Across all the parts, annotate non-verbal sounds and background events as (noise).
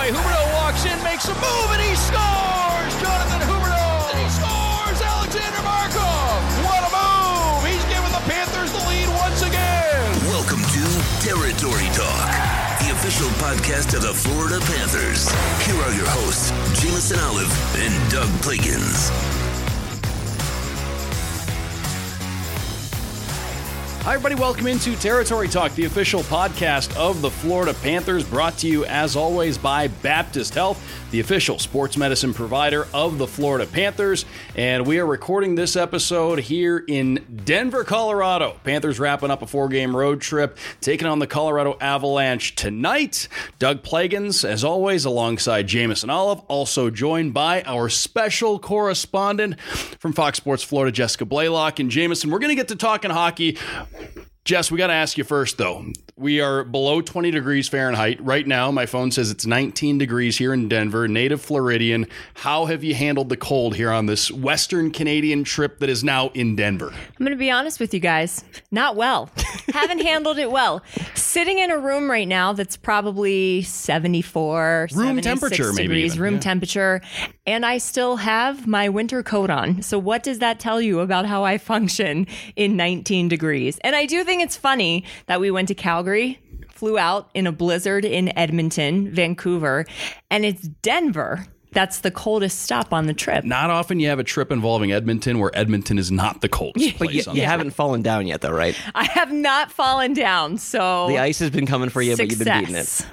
away. Huberdeau walks in, makes a move, and he scores! Jonathan Huberdeau! And he scores! Alexander Barkov! What a move! He's given the Panthers the lead once again! Welcome to Territory Talk, the official podcast of the Florida Panthers. Here are your hosts, Jameson Olive and Doug Plagens. Hi, everybody. Welcome into Territory Talk, the official podcast of the Florida Panthers, brought to you, as always, by Baptist Health, the official sports medicine provider of the Florida Panthers. And we are recording this episode here in Denver, Colorado. Panthers wrapping up a four game road trip, taking on the Colorado Avalanche tonight. Doug Plagens, as always, alongside Jameson Olive, also joined by our special correspondent from Fox Sports Florida, Jessica Blaylock. And Jameson, we're going to get to talking hockey. Jess, we got to ask you first, though. We are below 20 degrees Fahrenheit. Right now, my phone says it's 19 degrees here in Denver, native Floridian. How have you handled the cold here on this Western Canadian trip that is now in Denver? I'm going to be honest with you guys. Not well. (laughs) Haven't handled it well. Sitting in a room right now that's probably 74, Room 76 temperature, maybe degrees, even, room yeah. temperature, and I still have my winter coat on. So, what does that tell you about how I function in 19 degrees? And I do think it's funny that we went to Calgary. Flew out in a blizzard in Edmonton, Vancouver, and it's Denver that's the coldest stop on the trip. Not often you have a trip involving Edmonton where Edmonton is not the coldest (laughs) But place you, on you the haven't fallen down yet, though, right? I have not fallen down, so The ice has been coming for you, but you've been beating it.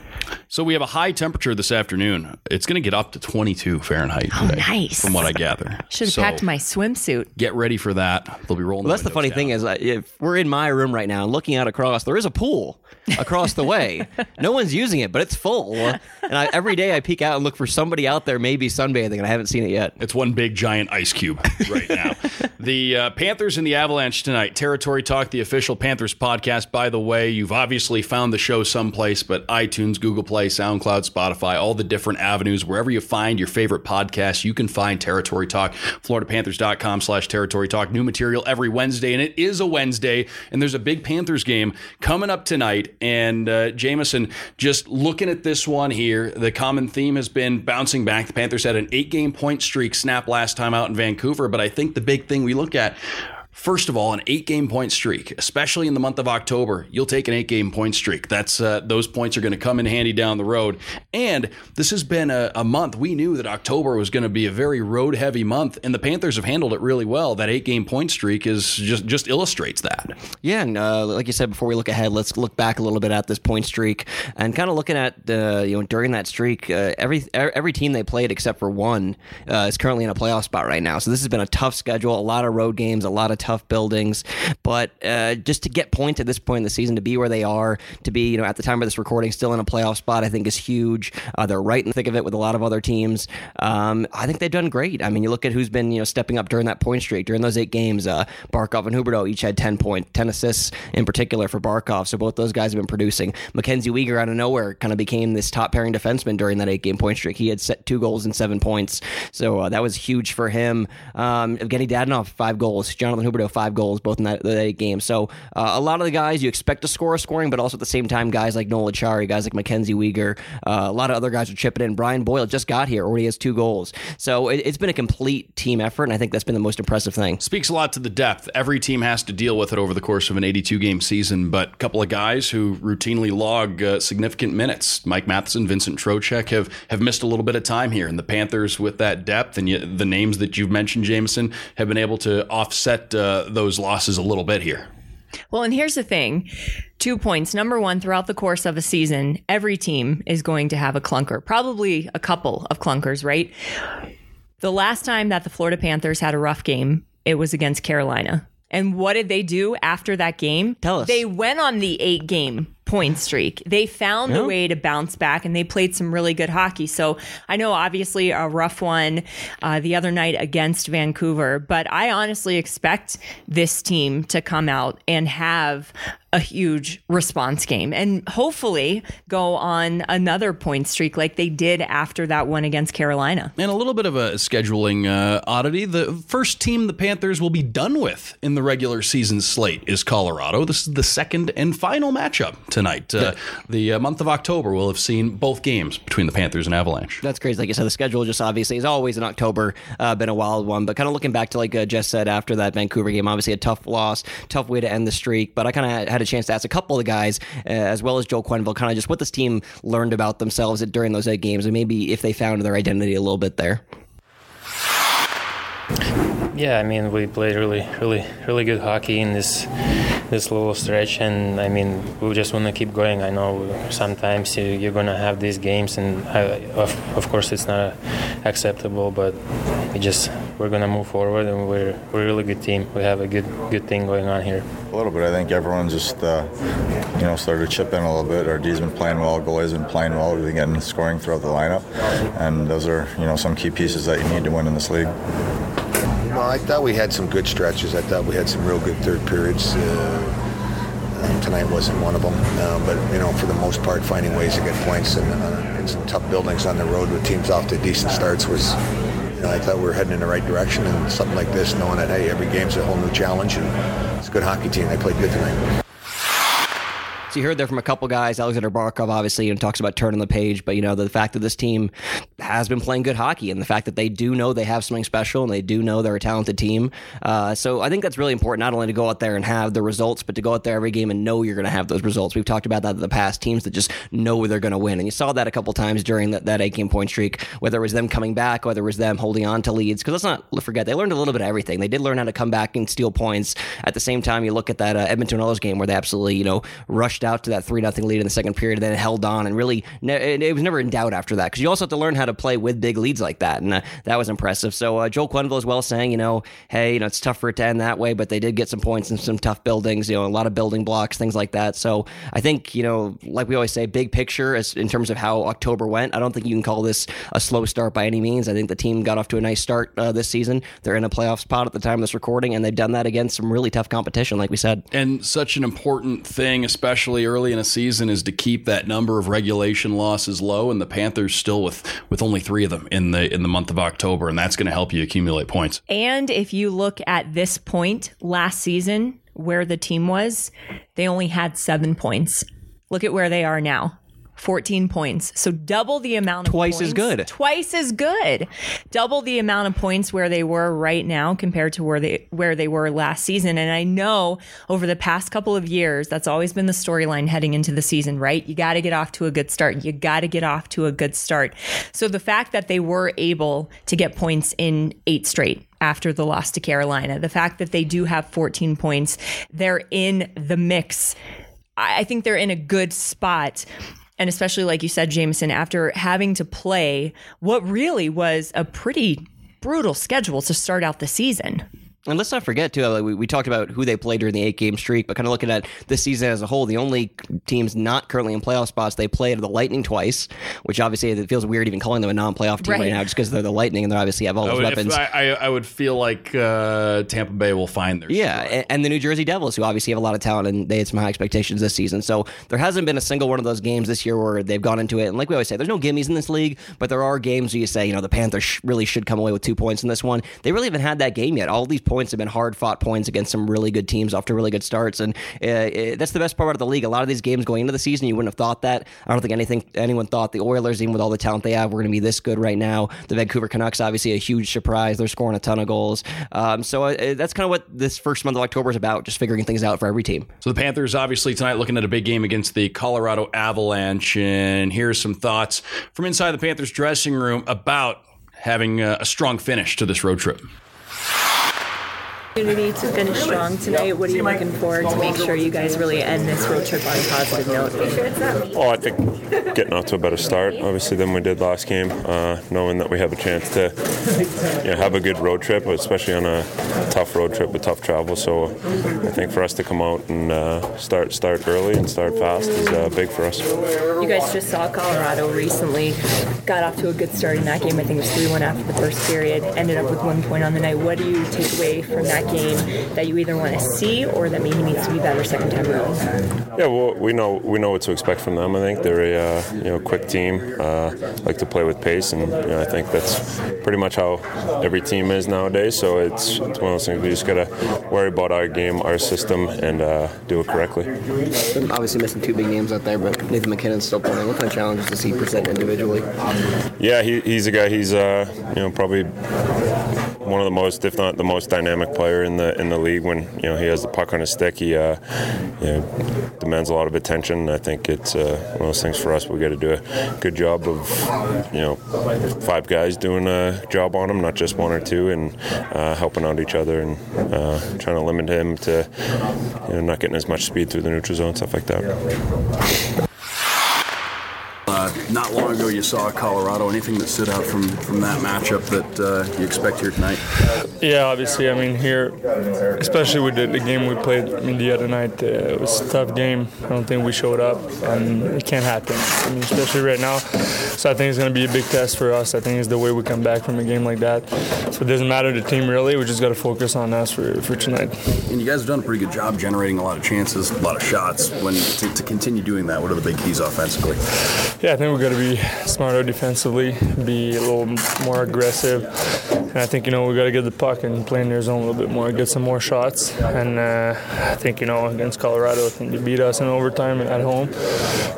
Success. So we have a high temperature this afternoon. It's going to get up to 22 Fahrenheit Oh, today, nice. from what I gather. (laughs) Should have So packed my swimsuit. Get ready for that. They'll be rolling. Well, that's the funny thing is, if we're in my room right now, and looking out across, there is a pool across the way. (laughs) no one's using it, but it's full. And I, every day I peek out and look for somebody out there, maybe sunbathing, and I haven't seen it yet. It's one big giant ice cube right now. (laughs) the uh, Panthers and the Avalanche tonight. Territory Talk, the official Panthers podcast. By the way, you've obviously found the show someplace, but iTunes, Google Play, SoundCloud, Spotify, all the different avenues, wherever you find your favorite podcast, you can find Territory Talk. FloridaPanthers.com slash Territory Talk. New material every Wednesday, and it is a Wednesday, and there's a big Panthers game coming up tonight. And uh, Jameson, just looking at this one here, the common theme has been bouncing back. The Panthers had an eight game point streak snap last time out in Vancouver, but I think the big thing we look at First of all, an eight-game point streak, especially in the month of October, you'll take an eight-game point streak. That's uh, those points are going to come in handy down the road. And this has been a, a month we knew that October was going to be a very road-heavy month, and the Panthers have handled it really well. That eight-game point streak is just just illustrates that. Yeah, and uh, like you said before, we look ahead. Let's look back a little bit at this point streak and kind of looking at uh, you know during that streak, uh, every every team they played except for one uh, is currently in a playoff spot right now. So this has been a tough schedule, a lot of road games, a lot of tough buildings. But uh, just to get points at this point in the season, to be where they are, to be you know at the time of this recording still in a playoff spot, I think is huge. Uh, they're right in the thick of it with a lot of other teams. Um, I think they've done great. I mean, you look at who's been you know stepping up during that point streak during those eight games. Uh, Barkov and Huberdeau each had ten point, ten assists in particular for Barkov. So both those guys have been producing. Mackenzie Weegar out of nowhere kind of became this top pairing defenseman during that eight game point streak. He had set two goals and seven points, so uh, that was huge for him. Um, Evgeny Dadonov five goals, Jonathan Huberdeau five goals, both in that, that game. So uh, a lot of the guys you expect to score scoring, but also at the same time guys like Noel Acciari, guys like Mackenzie Weegar, uh, a lot of other guys are chipping in. Brian Boyle just got here, already has two goals. So it, it's been a complete team effort, and I think that's been the most impressive thing. Speaks a lot to the depth. Every team has to deal with it over the course of an 82 game season, but a couple of guys who routinely log uh, significant minutes, Mike Matheson, Vincent Trocheck, have, have missed a little bit of time here. And the Panthers, with that depth and yet the names that you've mentioned, Jameson, have been able to offset uh, Uh, those losses a little bit here. Well, and here's the thing two points. Number one, throughout the course of a season, every team is going to have a clunker, probably a couple of clunkers, right? The last time that the Florida Panthers had a rough game, it was against Carolina. And what did they do after that game? Tell us. They went on the eight game point streak. They found a way to bounce back and they played some really good hockey. So I know obviously a rough one uh, the other night against Vancouver, but I honestly expect this team to come out and have a huge response game and hopefully go on another point streak like they did after that one against Carolina. And a little bit of a scheduling uh, oddity. The first team the Panthers will be done with in the regular season slate is Colorado. This is the second and final matchup tonight. Uh, the uh, month of October will have seen both games between the Panthers and Avalanche. That's crazy. Like I said, the schedule just obviously is always in October, uh, been a wild one. But kind of looking back to like uh, Jess said after that Vancouver game, obviously a tough loss, tough way to end the streak. But I kind of had a chance to ask a couple of the guys, uh, as well as Joel Quenneville, kind of just what this team learned about themselves during those eight games, and maybe if they found their identity a little bit there. Yeah, I mean, we played really, really, really good hockey in this this little stretch, and I mean, we just want to keep going. I know sometimes you, are to have these games, and I, of, of course, it's not acceptable, but we just we're going to move forward, and we're we're a really good team. We have a good good thing going on here. A little bit. I think everyone just uh, you know started to chip in a little bit. Our D's been playing well, goalie's been playing well. We've been getting scoring throughout the lineup, and those are you know some key pieces that you need to win in this league. Well, I thought we had some good stretches. I thought we had some real good third periods. Uh, tonight wasn't one of them, uh, but you know, for the most part, finding ways to get points and, uh, in some tough buildings on the road with teams off to decent starts was. You know, I thought we were heading in the right direction, and something like this, knowing that hey, every game's a whole new challenge, and it's a good hockey team. They played good tonight. So you heard there from a couple guys. Alexander Barkov obviously know, talks about turning the page, but you know the fact that this team has been playing good hockey and the fact that they do know they have something special and they do know they're a talented team. Uh, so I think that's really important, not only to go out there and have the results, but to go out there every game and know you're going to have those results. We've talked about that in the past. Teams that just know they're going to win, and you saw that a couple times during that, that eight game point streak. Whether it was them coming back, whether it was them holding on to leads, because let's not forget they learned a little bit of everything. They did learn how to come back and steal points. At the same time, you look at that uh, Edmonton Oilers game where they absolutely you know rushed out to that three nothing lead in the second period, and then held on and really it was never in doubt after that because you also have to learn how to play with big leads like that, and uh, that was impressive. So uh, Joel Quenneville as well saying, you know, hey, you know, it's tough for it to end that way, but they did get some points in some tough buildings, you know, a lot of building blocks, things like that. So I think you know, like we always say, big picture as in terms of how October went. I don't think you can call this a slow start by any means. I think the team got off to a nice start uh, this season. They're in a playoff spot at the time of this recording, and they've done that against some really tough competition, like we said. And such an important thing, especially early in a season, is to keep that number of regulation losses low. And the Panthers still with with only three of them in the in the month of October, and that's going to help you accumulate points. And if you look at this point last season, where the team was, they only had seven points. Look at where they are now. 14 points. So double the amount of Twice points. as good. Twice as good. Double the amount of points where they were right now compared to where they where they were last season. And I know over the past couple of years, that's always been the storyline heading into the season, right? You got to get off to a good start. You got to get off to a good start. So the fact that they were able to get points in eight straight after the loss to Carolina, the fact that they do have 14 points, they're in the mix. I think they're in a good spot and especially like you said, Jameson, after having to play what really was a pretty brutal schedule to start out the season. And let's not forget too. Like we, we talked about who they played during the eight game streak, but kind of looking at this season as a whole, the only teams not currently in playoff spots they played are the Lightning twice, which obviously it feels weird even calling them a non playoff team right. Right. now, just because they're the Lightning and they obviously have all those I would, weapons. if I, I, I would feel like uh, Tampa Bay will find their Yeah, stride. a- and the New Jersey Devils, who obviously have a lot of talent and they had some high expectations this season. So there hasn't been a single one of those games this year where they've gone into it. And like we always say, there's no gimmies in this league, but there are games where you say, you know, the Panthers sh- really should come away with two points in this one. They really haven't had that game yet. All these points have been hard fought points against some really good teams off to really good starts. And uh, uh, that's the best part about the league. A lot of these games going into the season, you wouldn't have thought that. I don't think anything anyone thought the Oilers, even with all the talent they have, were going to be this good right now. The Vancouver Canucks, obviously, a huge surprise. They're scoring a ton of goals. Um, so uh, that's kind of what this first month of October is about, just figuring things out for every team. So the Panthers obviously tonight looking at a big game against the Colorado Avalanche. And here's some thoughts from inside the Panthers dressing room about having a strong finish to this road trip. Opportunity to finish strong tonight. What are you looking for to make sure you guys really end this road trip on a positive note? Oh, I think getting off to a better start, obviously, than we did last game. Uh, knowing that we have a chance to you know, have a good road trip, especially on a tough road trip with tough travel. So I think for us to come out and uh, start start early and start fast is uh, big for us. You guys just saw Colorado recently. Got off to a good start in that game. I think it was 3 1 after the first period. Ended up with one point on the night. What do you take away from that game that you either want to see or that maybe needs to be better second time around? Yeah, well, we know we know what to expect from them. I think they're a uh, you know quick team, uh, like to play with pace, and you know, I think that's pretty much how every team is nowadays. So it's it's one of those things we just gotta worry about our game, our system, and uh, do it correctly. Obviously missing two big names out there, but Nathan MacKinnon's still playing. What kind of challenges does he present individually? Yeah, he, he's a guy. He's uh, you know probably one of the most, if not the most dynamic player in the in the league. When you know he has the puck on his stick, he uh, you know, demands a lot of attention. I think it's uh, one of those things for us. We got to do a good job of you know five guys doing a job on him, not just one or two, and uh, helping out each other and uh, trying to limit him to you know not getting as much speed through the neutral zone, stuff like that. Uh, not long ago, you saw Colorado. Anything that stood out from, from that matchup that uh, you expect here tonight? Yeah, obviously. I mean, here, especially with the, the game we played I mean, the other night, uh, it was a tough game. I don't think we showed up, and it can't happen. I mean, especially right now. So I think it's going to be a big test for us. I think it's the way we come back from a game like that. So it doesn't matter to the team really. We just got to focus on us for, for tonight. And you guys have done a pretty good job generating a lot of chances, a lot of shots. When to, to continue doing that, what are the big keys offensively? Yeah, I think we've got to be smarter defensively, be a little more aggressive, and I think you know we got to get the puck and play in their zone a little bit more, get some more shots, and uh, I think you know against Colorado, I think they beat us in overtime at home,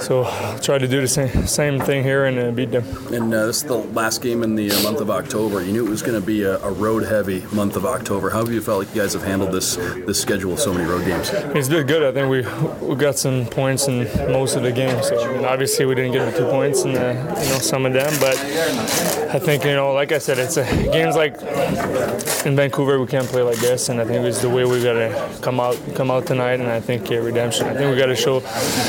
so I'll try to do the same same thing here and uh, beat them. And uh, this is the last game in the uh, month of October. You knew it was going to be a, a road-heavy month of October. How have you felt like you guys have handled this this schedule of so many road games? It's been good. I think we we got some points in most of the games. So I mean, obviously we didn't get the two points in the, you know some of them, but I think you know, like I said, it's a, games like in Vancouver we can't play like this, and I think it's the way we got to come out come out tonight. And I think yeah, redemption. I think we got to show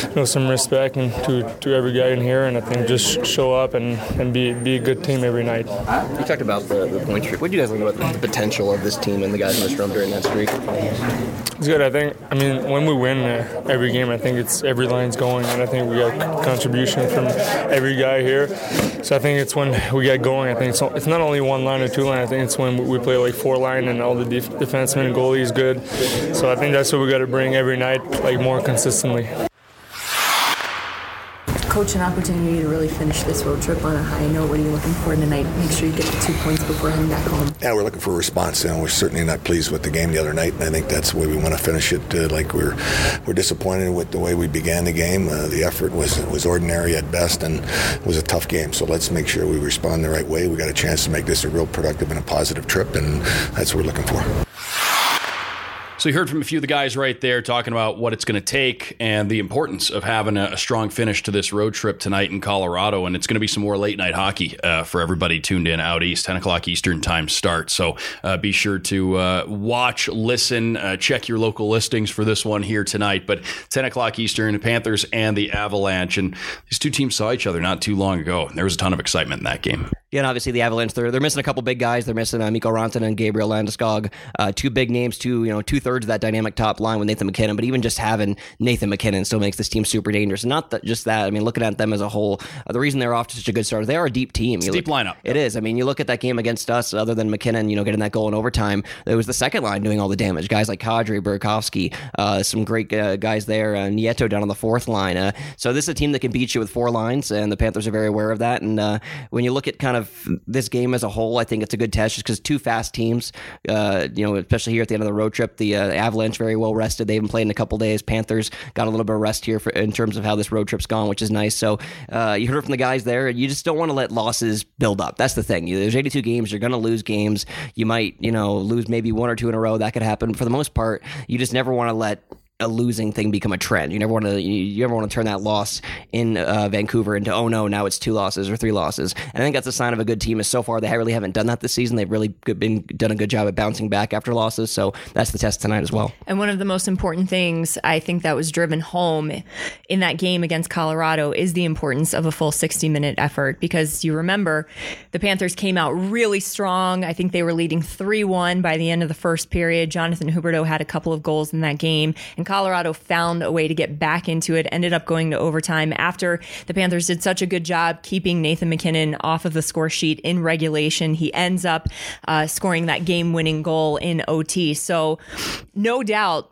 you know some respect and to to every guy in here, and I think just show up and, and be be a good team every night. You talked about the, the point streak. What do you guys think about the potential of this team and the guys in this room during that streak? It's good. I think. I mean, when we win uh, every game, I think it's every line's going, and I think we got contribution from every guy here. So I think it's when we get going. I think it's, it's not only one line or two line. It's when we play like four line and all the def- defensemen and goalies good. So I think that's what we got to bring every night, like more consistently. Coach, an opportunity to really finish this road trip on a high note. What are you looking for tonight? Make sure you get the two points before heading back home. Yeah, we're looking for a response. You know, we're certainly not pleased with the game the other night, and I think that's the way we want to finish it. Uh, like we're we're disappointed with the way we began the game. Uh, the effort was was ordinary at best, and it was a tough game. So let's make sure we respond the right way. We got a chance to make this a real productive and a positive trip, and that's what we're looking for. So you heard from a few of the guys right there talking about what it's going to take and the importance of having a, a, strong finish to this road trip tonight in Colorado. And it's going to be some more late night hockey uh, for everybody tuned in out east, 10 o'clock Eastern time start. So uh, be sure to uh, watch, listen, uh, check your local listings for this one here tonight. But 10 o'clock Eastern, the Panthers and the Avalanche. And these two teams saw each other not too long ago. And there was a ton of excitement in that game. Yeah, and obviously the Avalanche, they're, they're missing a couple big guys. They're missing uh, Mikko Rantanen and Gabriel Landeskog, uh, two big names, two you know two of that dynamic top line with Nathan MacKinnon, But even just having Nathan MacKinnon still makes this team super dangerous. Not that, just that. I mean, looking at them as a whole, uh, the reason they're off to such a good start, they are a deep team. Deep lineup. It is. I mean, you look at that game against us. Other than MacKinnon, you know, getting that goal in overtime, it was the second line doing all the damage. Guys like Kadri, Burakovsky, uh, some great uh, guys there. Uh, Nieto down on the fourth line. Uh, so this is a team that can beat you with four lines, and the Panthers are very aware of that. And uh, when you look at kind of this game as a whole, I think it's a good test just because two fast teams. Uh, you know, especially here at the end of the road trip, the uh, Avalanche very well rested. They haven't played in a couple days. Panthers got a little bit of rest here for, in terms of how this road trip's gone, which is nice. So uh, you heard from the guys there. You just don't want to let losses build up. That's the thing. There's 82 games. You're going to lose games. You might, you know, lose maybe one or two in a row. That could happen. For the most part, you just never want to let a losing thing become a trend. You never want to you, never want to turn that loss in uh, Vancouver into oh no now it's two losses or three losses. And I think that's a sign of a good team. Is so far they really haven't done that this season. They've really been done a good job at bouncing back after losses. So that's the test tonight as well. And one of the most important things I think that was driven home in that game against Colorado is the importance of a full 60 minute effort because you remember the Panthers came out really strong. I think they were leading 3 1 by the end of the first period. Jonathan Huberdeau had a couple of goals in that game, and Colorado found a way to get back into it, ended up going to overtime after the Panthers did such a good job keeping Nathan MacKinnon off of the score sheet in regulation. He ends up uh, scoring that game winning goal in OT. So, no doubt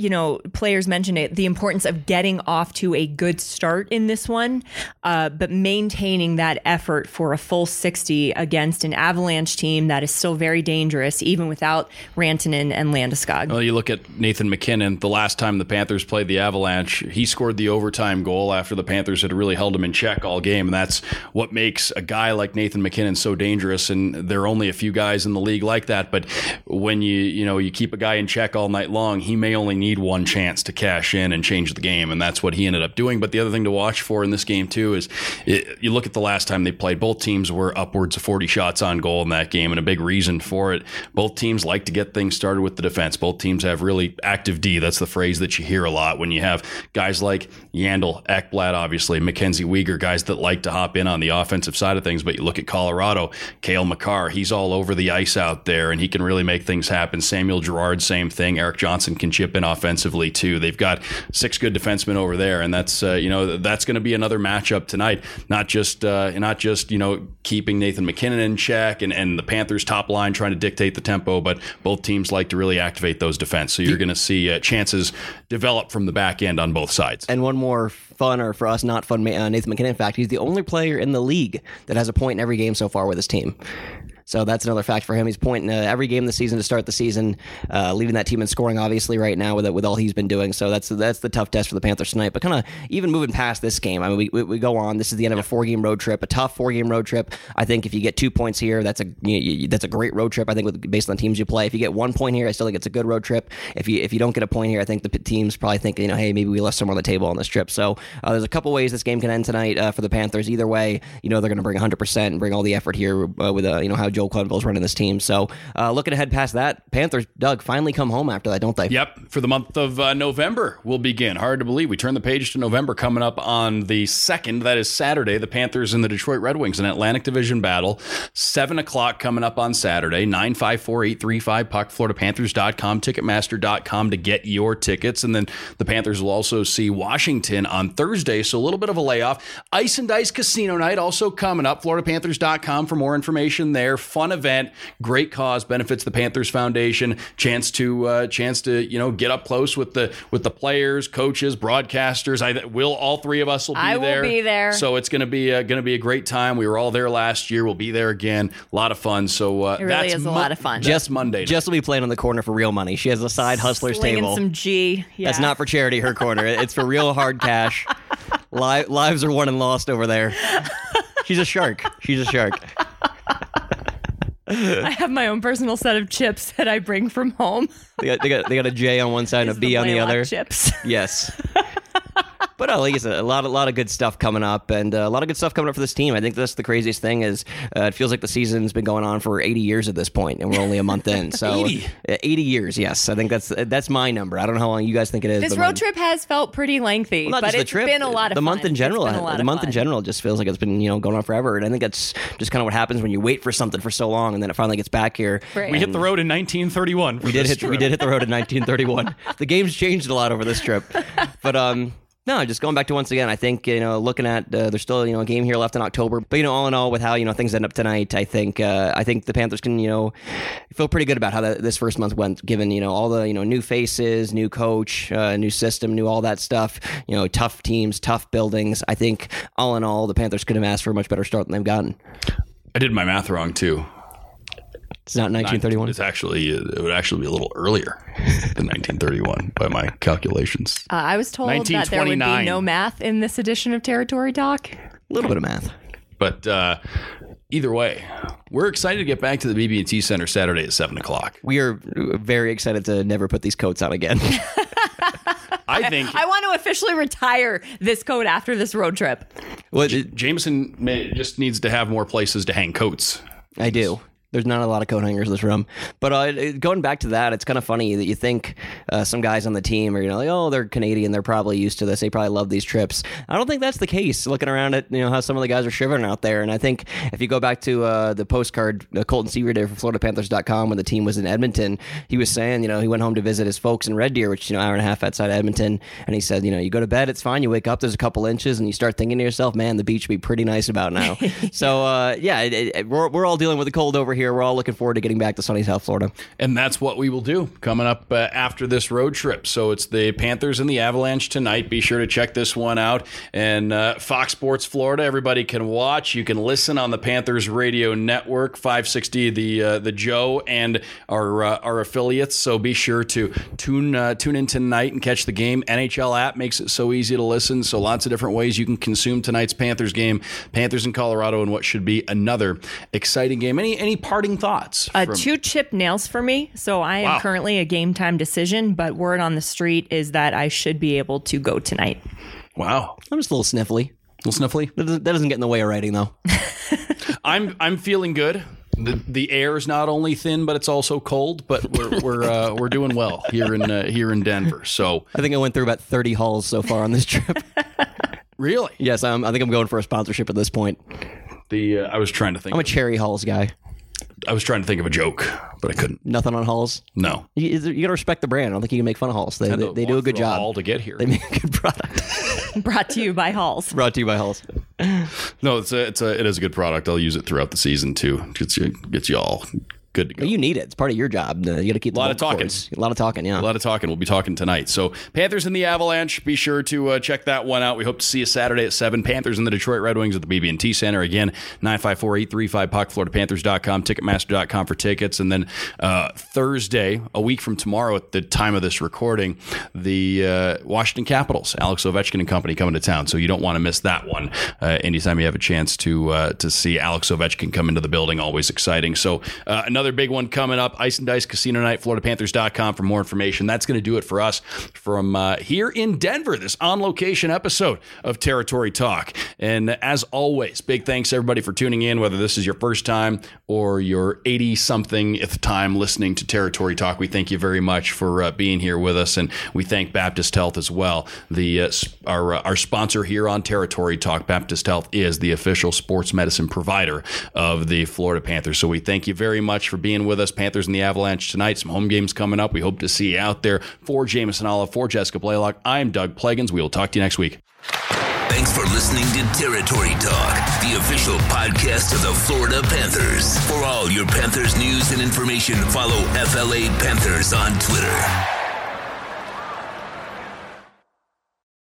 you know, players mentioned it, the importance of getting off to a good start in this one, uh, but maintaining that effort for a full 60 against an Avalanche team that is still very dangerous, even without Rantanen and Landeskog. Well, you look at Nathan MacKinnon. The last time the Panthers played the Avalanche, he scored the overtime goal after the Panthers had really held him in check all game, and that's what makes a guy like Nathan MacKinnon so dangerous. And there are only a few guys in the league like that. But when you you know you keep a guy in check all night long, he may only need one chance to cash in and change the game, and that's what he ended up doing. But the other thing to watch for in this game too is it, you look at the last time they played. Both teams were upwards of 40 shots on goal in that game, and a big reason for it. Both teams like to get things started with the defense. Both teams have really active D. That's the phrase that you hear a lot when you have guys like Yandel, Ekblad, obviously, Mackenzie Weegar, guys that like to hop in on the offensive side of things. But you look at Colorado, Cale Makar, he's all over the ice out there, and he can really make things happen. Samuel Girard, same thing. Erik Johnson can chip in offensively too. They've got six good defensemen over there, and that's uh, you know that's going to be another matchup tonight. Not just uh, not just you know keeping Nathan MacKinnon in check and, and the Panthers top line trying to dictate the tempo, but both teams like to really activate those defense. So you're going to see uh, chances develop from the back end on both sides. And one more fun, or for us, not fun, uh, Nathan MacKinnon in fact, he's the only player in the league that has a point in every game so far with his team. So that's another fact for him. He's pointing uh, every game this season to start the season, uh, leading that team in scoring, obviously, right now with with all he's been doing. So that's that's the tough test for the Panthers tonight. But kind of even moving past this game, I mean, we, we, we, go on. This is the end of a four game road trip, a tough four game road trip. I think if you get two points here, that's a you, you, that's a great road trip. I think with, based on teams you play, if you get one point here, I still think it's a good road trip. If you if you don't get a point here, I think the teams probably think you know, hey, maybe we left some on the table on this trip. So uh, there's a couple ways this game can end tonight uh, for the Panthers. Either way, you know they're going to bring 100 percent and bring all the effort here uh, with you know how Joel Quenneville's running this team. So uh, looking ahead past that, Panthers, Doug, finally come home after that, don't they? Yep. For the month of uh, November, will begin. Hard to believe. We turn the page to November coming up on the 2nd. That is Saturday. The Panthers and the Detroit Red Wings, an Atlantic Division battle. 7 o'clock coming up on Saturday. 954 835 puck, FloridaPanthers.com, Ticketmaster.com to get your tickets. And then the Panthers will also see Washington on Thursday. So a little bit of a layoff. Ice and Dice Casino Night also coming up. FloridaPanthers.com for more information there. Fun event, great cause, benefits the Panthers Foundation. Chance to uh, chance to you know get up close with the with the players, coaches, broadcasters. I will all three of us will be I there. will be there. So it's gonna be uh, gonna be a great time. We were all there last year. We'll be there again. A lot of fun. So uh, It really that's is a lot of fun. Just Monday. Jess will be playing on the corner for real money. She has a side hustlers Slinging table. some G. Yeah. That's not for charity. Her corner. It's for real hard cash. (laughs) Lives are won and lost over there. She's a shark. She's a shark. (laughs) I have my own personal set of chips that I bring from home. They got, they got they got a J on one side and a B on the other. Chips. Yes. (laughs) But uh, like I said, a lot, a lot of good stuff coming up, and uh, a lot of good stuff coming up for this team. I think that's the craziest thing is uh, it feels like the season's been going on for 80 years at this point, and we're only a month in. So 80? Uh, 80 years, yes. I think that's that's my number. I don't know how long you guys think it is. This but road mine- trip has felt pretty lengthy, Well, not but just the it's trip, been a lot of the fun. month in general. It's been a lot the of month in general just feels like it's been you know going on forever, and I think that's just kind of what happens when you wait for something for so long, and then it finally gets back here. Right. we hit the road in 1931. We did hit we did hit the road in 1931. the game's changed a lot over this trip, but um. No, just going back to once again. I think you know, looking at uh, there's still you know a game here left in October, but you know, all in all, with how you know things end up tonight, I think uh, I think the Panthers can you know feel pretty good about how this first month went, given you know all the you know new faces, new coach, uh, new system, new all that stuff. You know, tough teams, tough buildings. I think all in all, the Panthers could have asked for a much better start than they've gotten. I did my math wrong too. It's not 1931. It's actually it would actually be a little earlier than 1931 by my calculations. Uh, I was told that there would be no math in this edition of Territory Talk. A little bit of math. But uh, either way, we're excited to get back to the BB&T Center Saturday at seven o'clock. We are very excited to never put these coats on again. (laughs) I think I want to officially retire this coat after this road trip. well, Jameson may, just needs to have more places to hang coats. I do. There's not a lot of coat hangers in this room. But uh, going back to that, it's kind of funny that you think uh, some guys on the team are, you know, like, oh, they're Canadian. They're probably used to this. They probably love these trips. I don't think that's the case. Looking around at, you know, how some of the guys are shivering out there. And I think if you go back to uh, the postcard uh, Colton Sceviour did for FloridaPanthers.com when the team was in Edmonton, he was saying, you know, he went home to visit his folks in Red Deer, which, you know, hour and a half outside Edmonton. And he said, you know, you go to bed, it's fine. You wake up, there's a couple inches, and you start thinking to yourself, man, the beach would be pretty nice about now. (laughs) so, uh, yeah, it, it, we're, we're all dealing with the cold over here. We're all looking forward to getting back to sunny South Florida. And that's what we will do coming up uh, after this road trip. So it's the Panthers and the Avalanche tonight. Be sure to check this one out. And uh, Fox Sports Florida, everybody can watch. You can listen on the Panthers Radio Network, 560 the uh, the Joe and our uh, our affiliates. So be sure to tune uh, tune in tonight and catch the game. NHL app makes it so easy to listen. So lots of different ways you can consume tonight's Panthers game. Panthers in Colorado and what should be another exciting game. Any any parting thoughts? Uh, from- two chip nails for me. So I am Wow. currently a game time decision, but word on the street is that I should be able to go tonight. Wow. I'm just a little sniffly. A little sniffly. That doesn't, that doesn't get in the way of writing, though. (laughs) I'm I'm feeling good. The the air is not only thin, but it's also cold. But we're we're uh, we're doing well here in uh, here in Denver. So I think I went through about 30 halls so far on this trip. (laughs) really, yes, I'm, I think I'm going for a sponsorship at this point. the uh, I was trying to think. I'm a cherry halls guy. I was trying to think of a joke, but I couldn't. Nothing on halls. No, You, you got to respect the brand. I don't think you can make fun of halls. They, Had they, to they do a walk good through job. hall to get here. They make a good product. (laughs) Brought to you by Halls. Brought to you by halls. No, it's a, it's a it is a good product. I'll use it throughout the season too. Gets you gets you all good to go. You need it. It's part of your job. You got to keep A lot the of talking. cords. A lot of talking. Yeah. A lot of talking. We'll be talking tonight. So Panthers and the Avalanche. Be sure to uh, check that one out. We hope to see you Saturday at seven. Panthers and the Detroit Red Wings at the BB&T Center again. 954-835 puck. FloridaPanthers.com. Ticketmaster.com for tickets. And then uh, Thursday, a week from tomorrow, at the time of this recording, the uh, Washington Capitals, Alex Ovechkin and company coming to town. So you don't want to miss that one. Uh, anytime you have a chance to uh, to see Alex Ovechkin come into the building, always exciting. So uh, another big one coming up. Ice and Dice Casino Night, FloridaPanthers.com for more information. That's going to do it for us from uh, here in Denver, this on location episode of Territory Talk. And as always, big thanks everybody for tuning in, whether this is your first time or your 80 somethingth time listening to Territory Talk. We thank you very much for uh, being here with us. And we thank Baptist Health as well. The uh, our, uh, our sponsor here on Territory Talk, Baptist Health, is the official sports medicine provider of the Florida Panthers. So we thank you very much for being with us. Panthers and the Avalanche tonight. Some home games coming up. We hope to see you out there. For Jameson Olive, for Jessica Blaylock, I'm Doug Plagens. We will talk to you next week. Thanks for listening to Territory Talk, the official podcast of the Florida Panthers. For all your Panthers news and information, follow FLA Panthers on Twitter.